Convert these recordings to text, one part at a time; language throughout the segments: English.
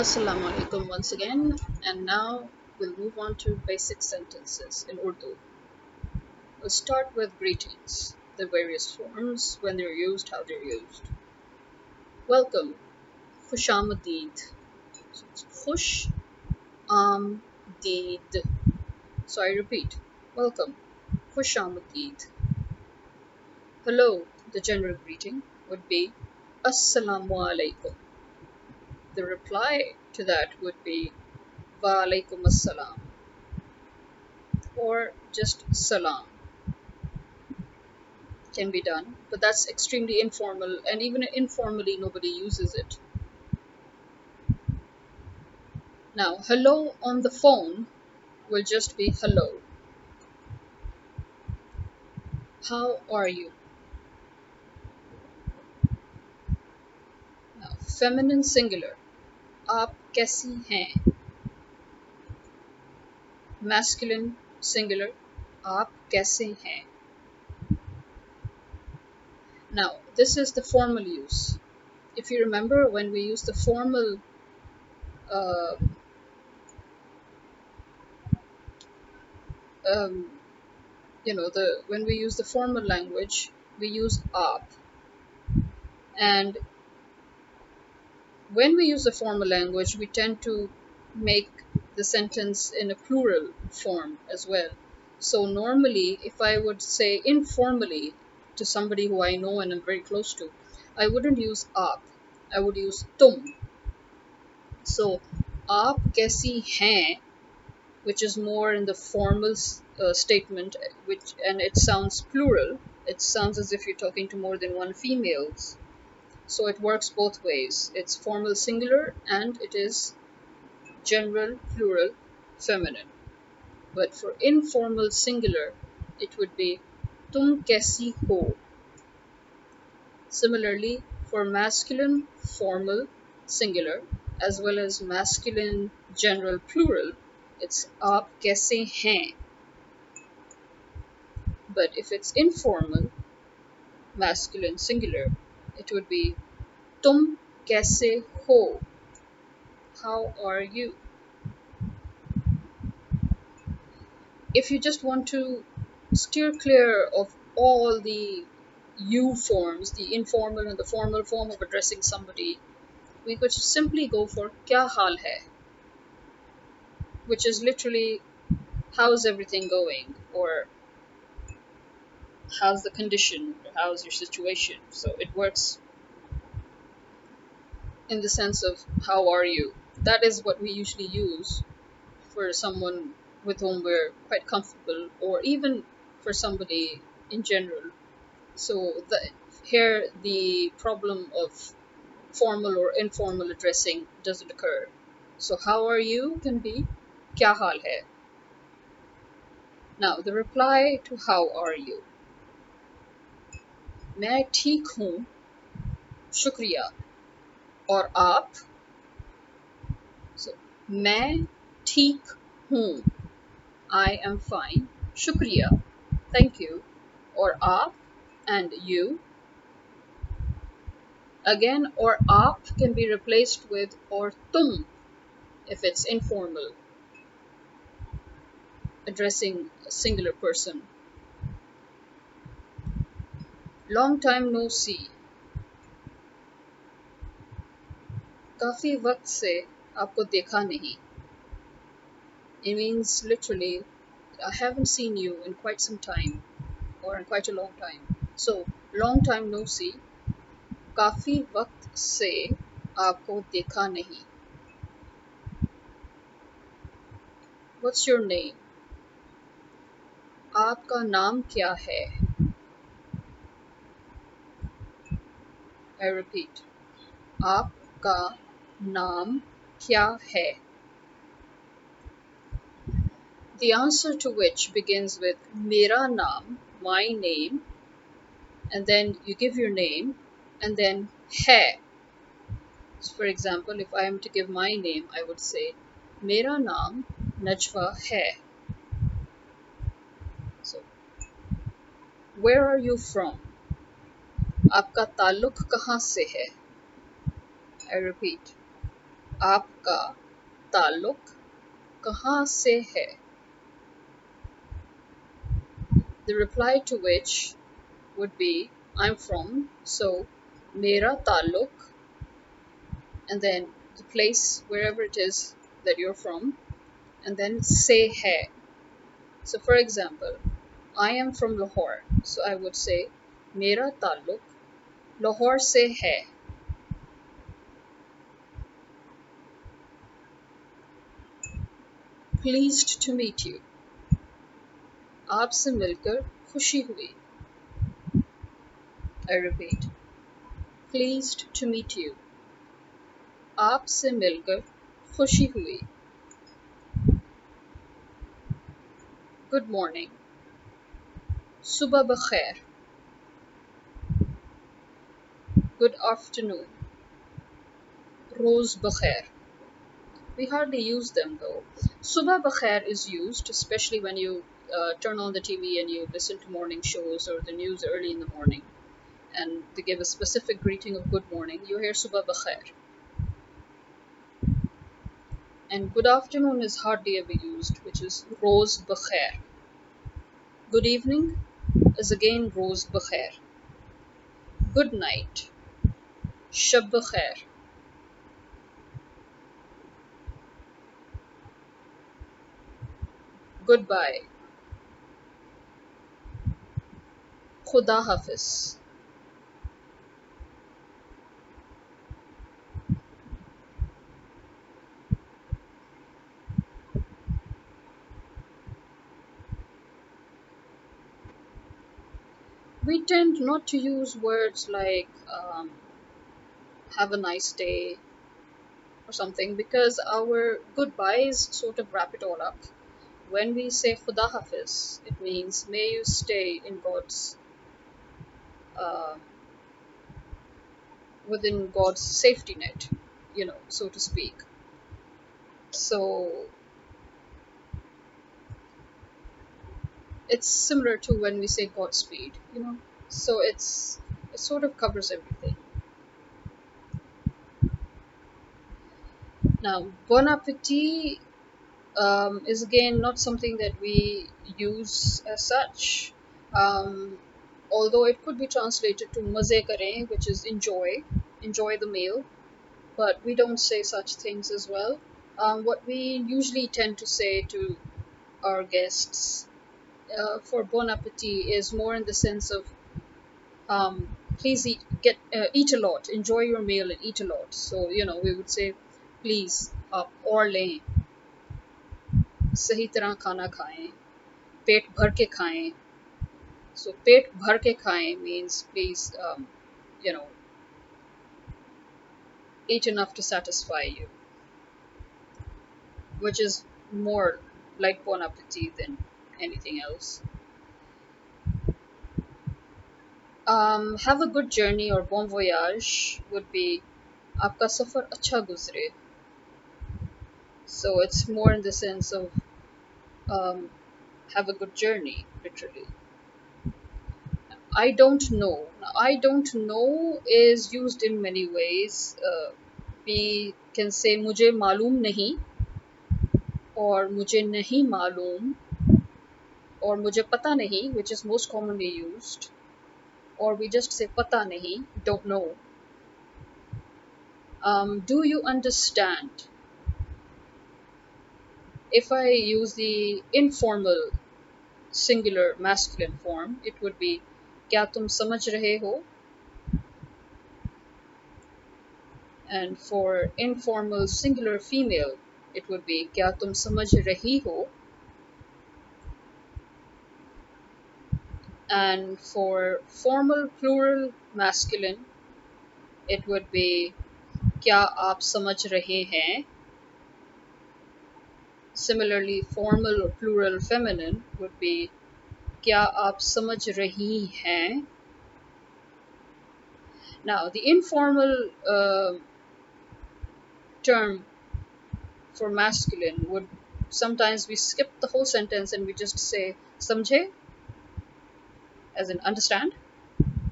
Assalamu alaikum once again and now we'll move on to basic sentences in Urdu. We'll start with greetings, the various forms, when they're used, how they're used. Welcome, Khush Amadeed. So it's Khush Amadeed. So I repeat, welcome, khushamadeed. Hello, the general greeting would be Assalamu alaikum the reply to that would be Wa alaikum assalam or just salam. Can be done but that's extremely informal and even informally nobody uses it. Now hello on the phone will just be hello. How are you? Now feminine singular आप कैसी हैं masculine singular आप कैसे हैं now this is the formal use if you remember when we use the formal uh, um, you know the when we use the formal language we use आप and when we use a formal language, we tend to make the sentence in a plural form as well. So normally, if I would say informally to somebody who I know and I'm very close to, I wouldn't use aap. I would use tum. So aap kaisi hain, which is more in the formal uh, statement, which and it sounds plural. It sounds as if you're talking to more than one females so it works both ways. It's formal singular and it is general plural feminine. But for informal singular, it would be tum kaisi ho. Similarly, for masculine formal singular as well as masculine general plural, it's aap kaise hain. But if it's informal, masculine singular, it would be Tum kaise ho? How are you? If you just want to steer clear of all the you forms, the informal and the formal form of addressing somebody, we could simply go for kya hal hai, which is literally how's everything going or how's the condition how's your situation. So it works in the sense of how are you. That is what we usually use for someone with whom we're quite comfortable or even for somebody in general. So the, here the problem of formal or informal addressing doesn't occur. So how are you can be kya hal hai. Now the reply to how are you मैं ठीक हूँ शुक्रिया और आप so, मैं ठीक हूँ I am fine शुक्रिया thank you और आप and you again or आप can be replaced with or तुम if it's informal addressing a singular person Long time no see काफ़ी वक्त से आपको देखा नहीं। It means literally I have seen you in quite some time और in quite a long time so long time no see काफ़ी वक्त से आपको देखा नहीं। वट्स योर नेम आपका नाम क्या है? I repeat आपका नाम क्या है The answer to which begins with मेरा नाम my name and then you give your name and then है so for example if I am to give my name I would say मेरा नाम नजवा है so where are you from आपका ताल्लुक कहाँ से है I repeat आपका ताल्लुक कहाँ से है the reply to which would be I'm from so mera taluk and then the place wherever it is that you're from and then say hai so for example I am from Lahore so I would say mera taluk Lahore से है। Pleased to meet you आपसे मिलकर खुशी हुई। I repeat pleased to meet you आपसे मिलकर खुशी हुई। गुड मॉर्निंग सुबह बखैर। Good afternoon. Rose Bakhair. We hardly use them though. Subah Bakhair is used, especially when you uh, turn on the TV and you listen to morning shows or the news early in the morning. And to give a specific greeting of good morning, you hear Subah Bakhair. And good afternoon is hardly ever used, which is Rose Bakhair. Good evening is again Rose Bakhair. Good night Shab Bakhair. Goodbye. Khuda Hafiz. We tend not to use words like um, have a nice day or something because our goodbyes sort of wrap it all up. When we say Khuda Hafiz, it means may you stay in God's uh, within God's safety net, you know, so to speak. So it's similar to when we say Godspeed, you know. So it's it sort of covers everything. Now, bon appetit um, is again not something that we use as such. Um, although it could be translated to maze kare, which is enjoy, enjoy the meal, but we don't say such things as well. Um, what we usually tend to say to our guests uh, for bon appetit is more in the sense of um, please eat, get uh, eat a lot, enjoy your meal and eat a lot. So you know we would say please आप और लें सही तरह खाना खाएं पेट भर के खाएं so पेट भर के खाएं means please um, you know eat enough to satisfy you which is more like bon appetit than anything else um, have a good journey or bon voyage would be आपका सफ़र अच्छा गुजरे so it's more in the sense of um, have a good journey literally I don't know. Now, I don't know is used in many ways. Uh, we can say मुझे मालूम नहीं और मुझे नहीं मालूम or मुझे पता नहीं which is most commonly used or we just say pata nahi, don't know. Um, do you understand? If I use the informal singular masculine form, it would be क्या तुम समझ रहे हो? And for informal singular female, it would be क्या तुम समझ रही हो? and for formal plural masculine it would be क्या आप समझ रहे हैं Similarly, formal or plural feminine would be Kya aap samajh rahi hain? Now, the informal uh, term for masculine would sometimes we skip the whole sentence and we just say samjhe as in understand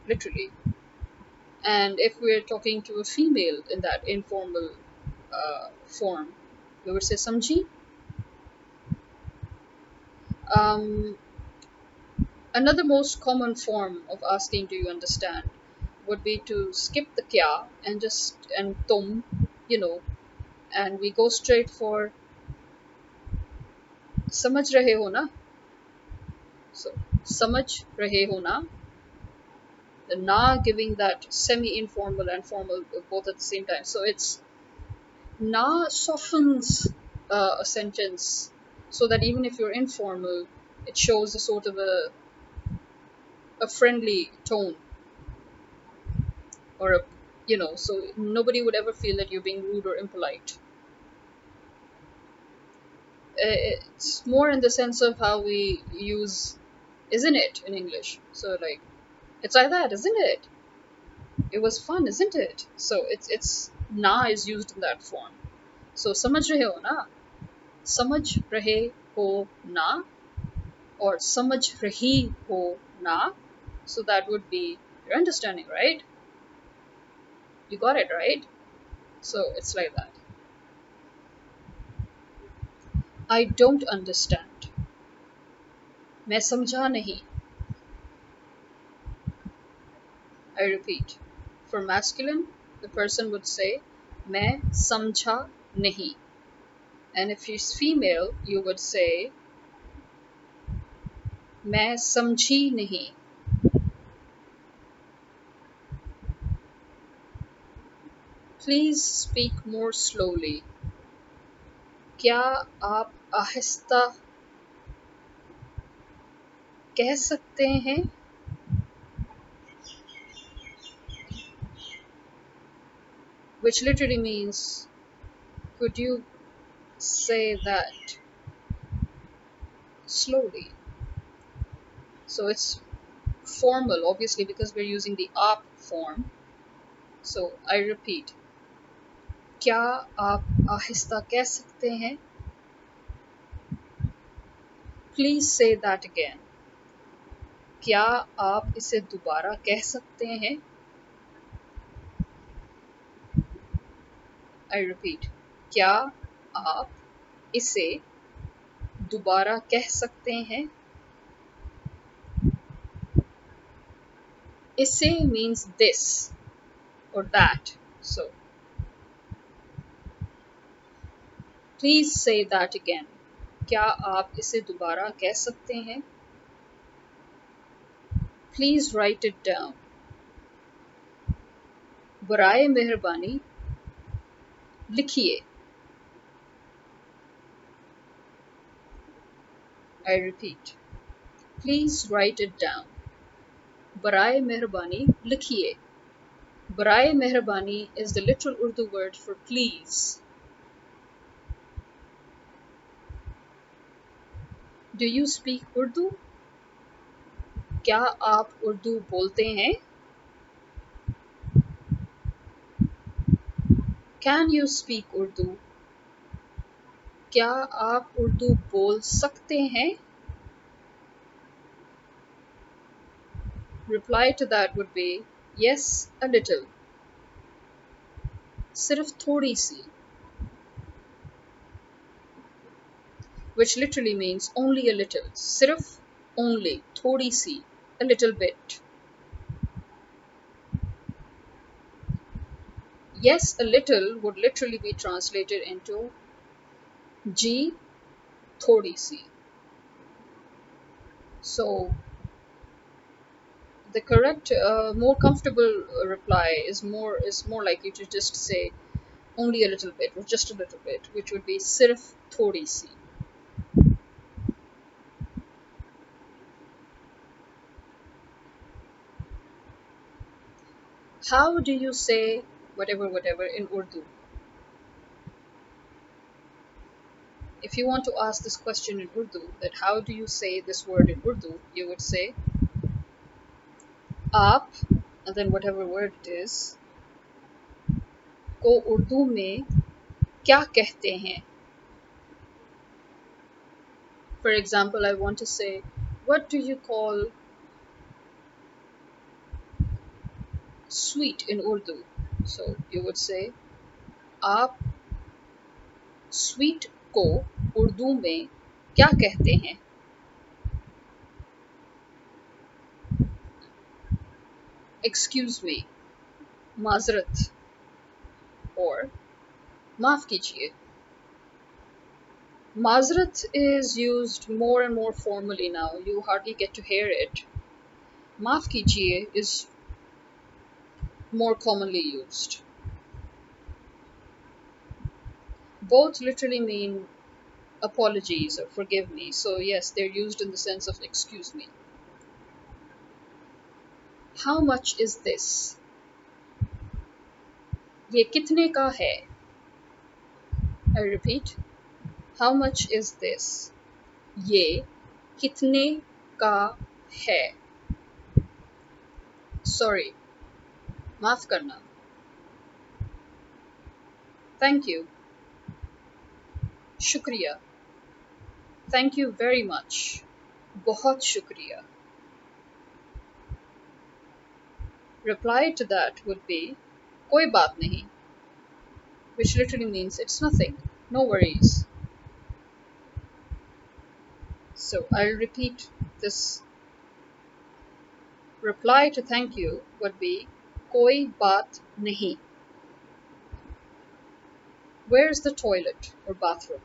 literally and if we're talking to a female in that informal uh, form we would say samji um, another most common form of asking, "Do you understand?" would be to skip the kya and just and tum, you know, and we go straight for samaj rahe ho na. So samaj rahe ho na. The na giving that semi-informal and formal both at the same time. So it's na softens uh, a sentence so that even if you're informal it shows a sort of a a friendly tone. Or a you know so nobody would ever feel that you're being rude or impolite. Uh, it's more in the sense of how we use isn't it in english? So like it's like that isn't it? It was fun isn't it? So it's it's na is used in that form. So samajh rahe ho na samajh rahe ho na or samajh rahi ho na so that would be your understanding right you got it right so it's like that I don't understand. मैं समझा नहीं. I repeat. For masculine, the person would say मैं समझा नहीं. And if she's female, you would say मैं समझी नहीं. Please speak more slowly. क्या आप आहिस्ता कह सकते हैं which literally means could you say that slowly so it's formal obviously because we're using the up form so i repeat क्या आप आहिस्ता कह सकते हैं प्लीज़ से दैट अगेन क्या आप इसे दोबारा कह सकते हैं आई रिपीट क्या आप इसे दोबारा कह सकते हैं। इसे मीन्स दिस और that so please say that again क्या आप इसे दोबारा कह सकते हैं? प्लीज़ राइट इट डाउन बरए मेहरबानी, लिखिए। I repeat please right it down बरए मेहरबानी लिखिए बरए मेहरबानी is the literal Urdu word for please do you speak Urdu क्या आप उर्दू बोलते हैं कैन यू स्पीक उर्दू क्या आप उर्दू बोल सकते हैं reply to that would be yes a little सिर्फ थोड़ी सी which literally means only a little. Sirf, only, thodi si, a little bit. Yes, a little would literally be translated into G, thodi si. So, the correct, uh, more comfortable reply is more is more likely to just say only a little bit or just a little bit, which would be sirf thodi si. How do you say whatever, whatever in Urdu? If you want to ask this question in Urdu, that how do you say this word in Urdu, you would say आप and then whatever word it is को उर्दू में क्या कहते हैं For example, I want to say, what do you call sweet in Urdu. So you would say, आप sweet को उर्दू में क्या कहते हैं एक्सक्यूज मी माजरत और माफ कीजिए Mazrat is used more and more formally now. You hardly get to hear it. Maaf kijiye is more commonly used. Both literally mean apologies or forgive me. So, yes, they're used in the sense of excuse me. How much is this? ये कितने का है? I repeat. How much is this? ये कितने का है? Sorry. माफ करना. Thank you. शुक्रिया थैंक यू वेरी मच बहुत शुक्रिया reply to that would be koi baat nahi which literally means it's nothing no worries so i'll repeat this reply to thank you would be koi baat nahi where's the toilet or bathroom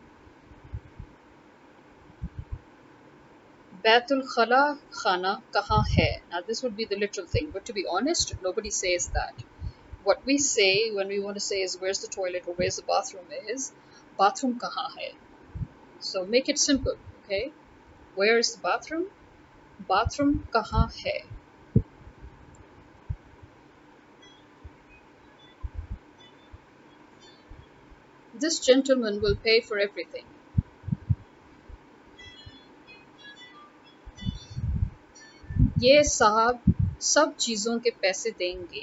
Baitul Khala Khana kaha hai? Now this would be the literal thing, but to be honest, nobody says that. What we say when we want to say is where's the toilet or where's the bathroom is bathroom kaha hai. So make it simple, okay? Where is the bathroom? Bathroom kaha hai? This gentleman will pay for everything. ये साहब सब चीज़ों के पैसे देंगे।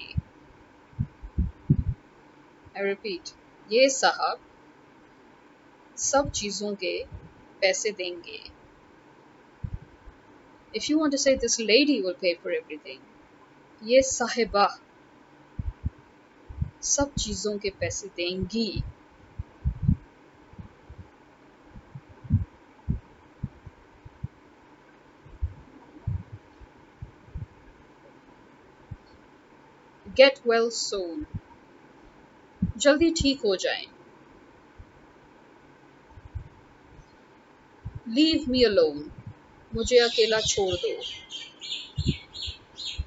I repeat ये साहब सब चीज़ों के पैसे देंगे। If you want to say this lady will pay for everything ये साहिबा सब चीज़ों के पैसे देंगी। गेट वेल सोन जल्दी ठीक हो जाए लीव मी अलोन मुझे अकेला छोड़ दो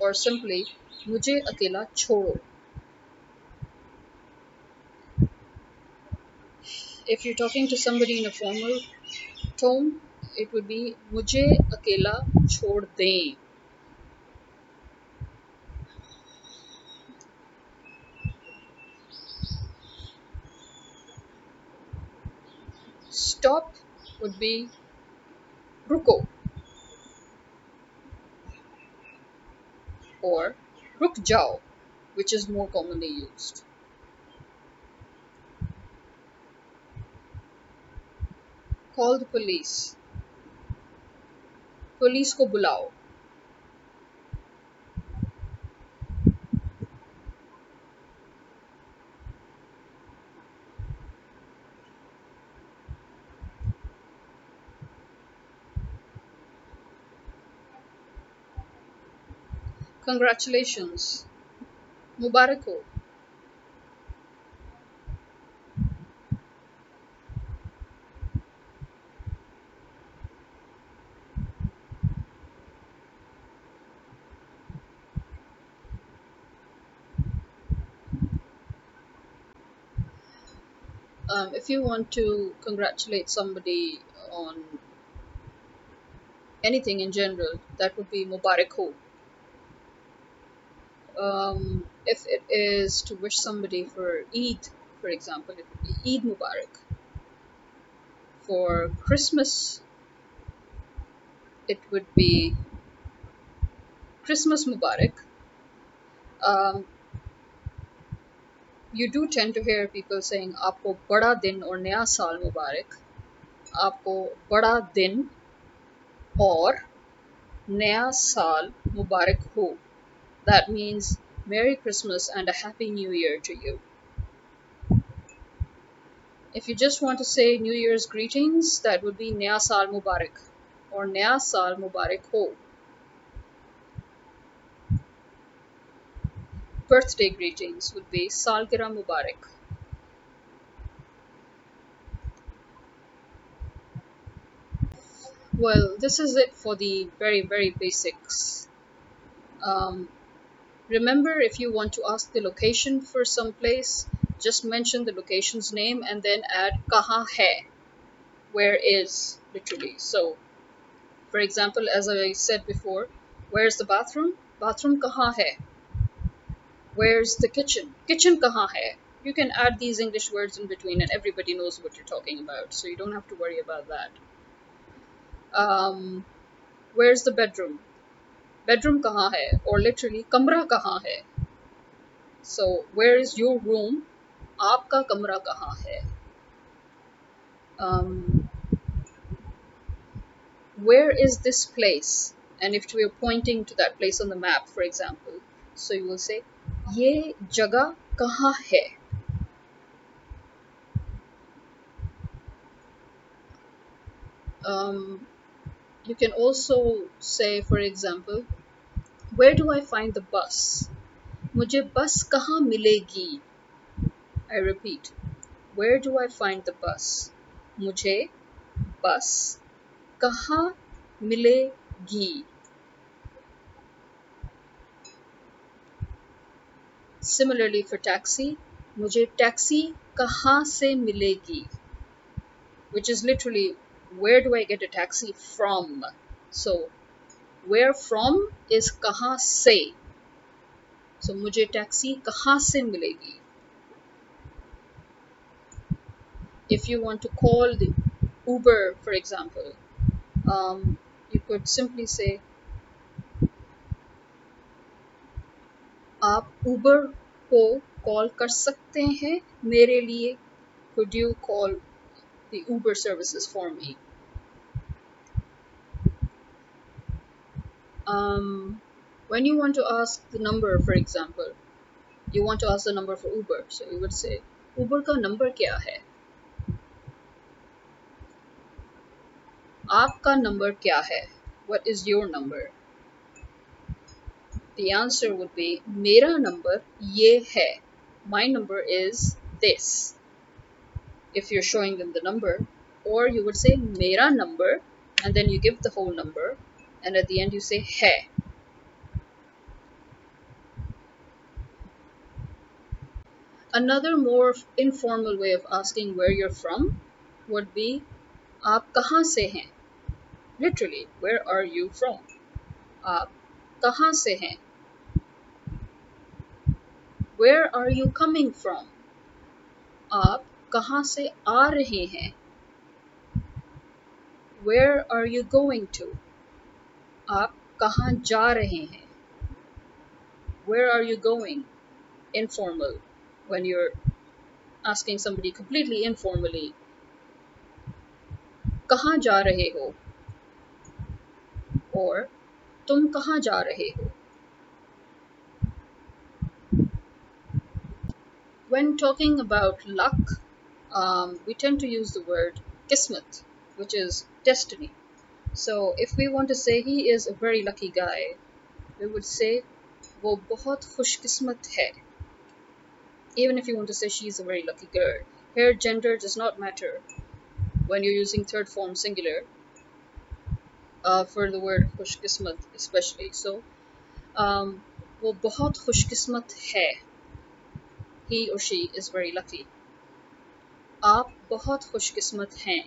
और सिंपली मुझे अकेला छोड़ो if you're talking to somebody in a formal tone, it would be मुझे अकेला छोड़ दें stop would be ruko or ruk jao, which is more commonly used. Call the police. Police ko bulao. Congratulations. Mubarak ho. Um, if you want to congratulate somebody on anything in general, that would be Mubarak um, if it is to wish somebody for Eid, for example, it would be Eid Mubarak. For Christmas, it would be Christmas Mubarak. Um, you do tend to hear people saying आपको बड़ा दिन और नया साल मुबारक आपको बड़ा दिन और नया साल मुबारक हो That means Merry Christmas and a Happy New Year to you. If you just want to say New Year's greetings, that would be Naya Mubarak or Naya Mubarak Ho. Birthday greetings would be Salgira Mubarak. Well, this is it for the very, very basics. Um, remember, if you want to ask the location for some place, just mention the location's name and then add kaha hai, where is, literally. So, for example, as I said before, where's the bathroom? Bathroom kaha hai? Where's the kitchen? Kitchen kaha hai? You can add these English words in between and everybody knows what you're talking about, so you don't have to worry about that. Um, where's the bedroom? Bedroom kaha hai? Or literally, kamra kaha hai? So, where is your room? आपका कमरा कहाँ है um, is this place and if we are pointing to that place on the map for example so you will say ये जगह कहाँ है um, you can also say for example where do I find the bus मुझे बस कहाँ मिलेगी I repeat, where do I find the bus? मुझे बस कहाँ मिलेगी Similarly for taxi, मुझे टैक्सी कहाँ से मिलेगी which is literally where do I get a taxi from? So where from is कहाँ से so मुझे टैक्सी कहाँ से मिलेगी if you want to call the Uber, for example, um, you could simply say, आप Uber को call कर सकते हैं मेरे लिए could you call the Uber services for me um, when you want to ask the number for example you want to ask the number for Uber so you would say Uber का number क्या है आपका number क्या है what is your number the answer would be मेरा number ये है my number is this if you're showing them the number or you would say mera number and then you give the whole number and at the end you say hai. Another more informal way of asking where you're from would be aap kahan se hain? Literally where are you from? Aap kahan se hain? Where are you coming from? Aap कहाँ से आ रहे हैं? Where are you going to? आप कहाँ जा रहे हैं? Where are you going? Informal. When you're asking somebody completely informally. कहाँ जा रहे हो? और तुम कहाँ जा रहे हो When talking about luck, um, we tend to use the word kismet, which is destiny. So if we want to say he is a very lucky guy, we would say wo bahut khushkismat hai. Even if you want to say she is a very lucky girl, here gender does not matter when you're using third form singular uh, for the word khushkismat especially. So um, wo bahut khushkismat hai. He or she is very lucky. आप बहुत खुशकिस्मत हैं।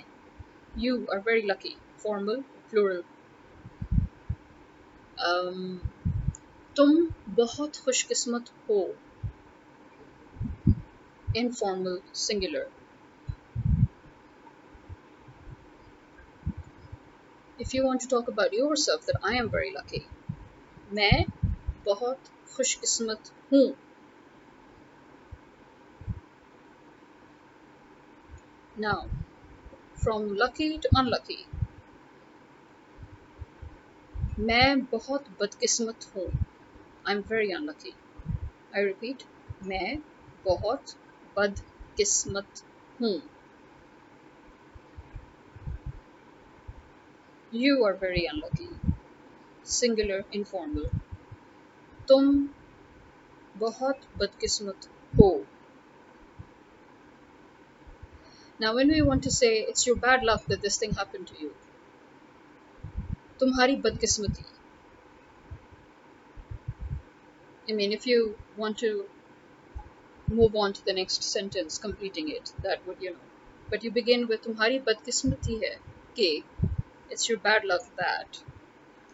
You are very lucky formal floral तुम बहुत खुशकिस्मत हो। Informal singular if you want to talk about yourself that I am very lucky मैं बहुत खुशकिस्मत हूँ। Now, from lucky to unlucky. मैं बहुत बदकिस्मत हूँ। I am very unlucky I repeat मैं बहुत बदकिस्मत हूँ। You are very unlucky singular informal तुम बहुत बदकिस्मत हो। Now, when we want to say it's your bad luck that this thing happened to you, tumhari badkismati. I mean, if you want to move on to the next sentence, completing it, that would, you know. But you begin with tumhari badkismati hai ke, it's your bad luck that,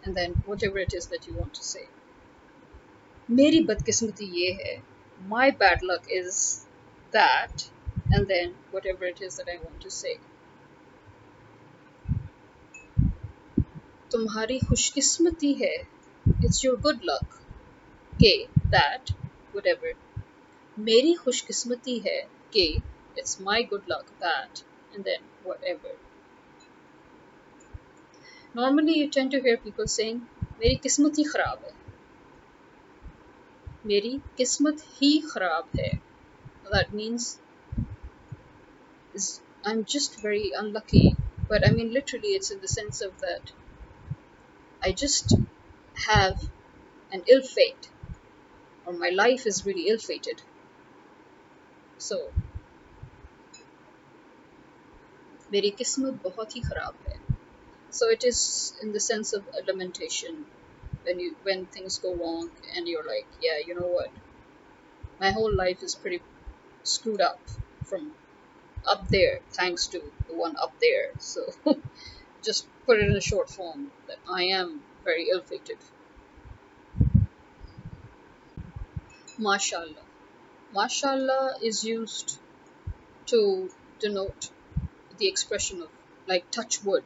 and then whatever it is that you want to say. Meri badkismati ye hai, my bad luck is that and then whatever it is that I want to say. तुम्हारी खुशकिस्मती है, it's your good luck के that, whatever. मेरी खुशकिस्मती है कि it's my good luck that, and then whatever. Normally, you tend to hear people saying, मेरी किस्मत ही खराब है मेरी किस्मत ही खराब है that means I'm just very unlucky but I mean literally it's in the sense of that I just have an ill fate or my life is really ill fated so मेरी किस्मत बहुत ही खराब है so it is in the sense of a lamentation when you when things go wrong and you're like, yeah, you know what? My whole life is pretty screwed up from up there, thanks to the one up there. So just put it in a short form that I am very ill fated. Mashallah. Mashallah is used to denote the expression of like touch wood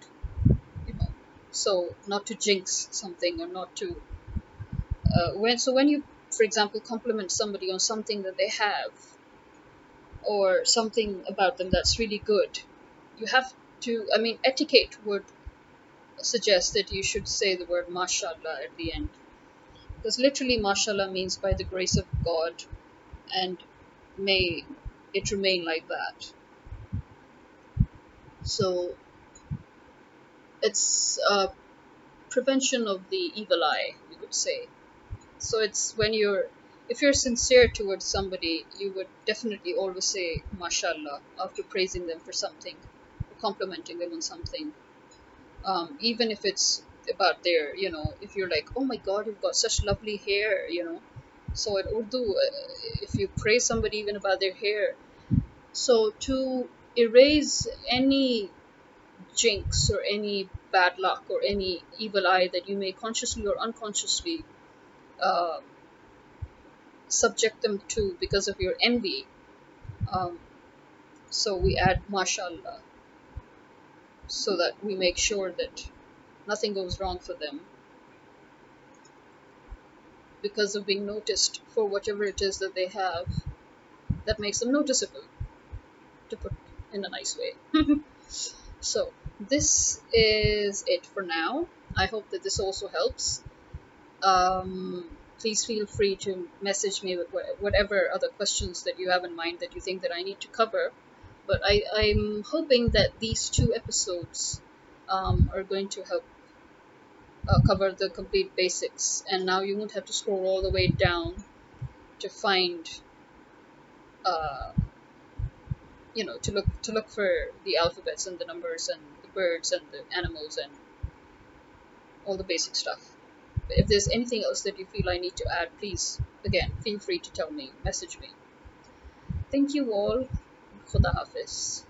you know, so not to jinx something or not to uh, when so when you for example compliment somebody on something that they have or something about them that's really good. You have to i mean etiquette would suggest that you should say the word mashallah at the end. Because literally mashallah means by the grace of god and may it remain like that. So it's a prevention of the evil eye, you could say. So it's when you're, if you're sincere towards somebody, you would definitely always say mashallah after praising them for something, or complimenting them on something. Um, even if it's about their, you know, if you're like, oh my god, you've got such lovely hair, you know. So in Urdu, uh, if you praise somebody even about their hair, so to erase any jinx or any bad luck or any evil eye that you may consciously or unconsciously uh, subject them to because of your envy. Um, so we add mashallah so that we make sure that nothing goes wrong for them because of being noticed for whatever it is that they have that makes them noticeable to put in a nice way. so this is it for now. I hope that this also helps. Um, please feel free to message me with whatever other questions that you have in mind that you think that I need to cover. But I, I'm hoping that these two episodes um, are going to help uh, cover the complete basics. And now you won't have to scroll all the way down to find uh, you know to look to look for the alphabets and the numbers and the birds and the animals and all the basic stuff. If there's anything else that you feel I need to add, please again feel free to tell me, message me. Thank you all. Khuda Hafiz.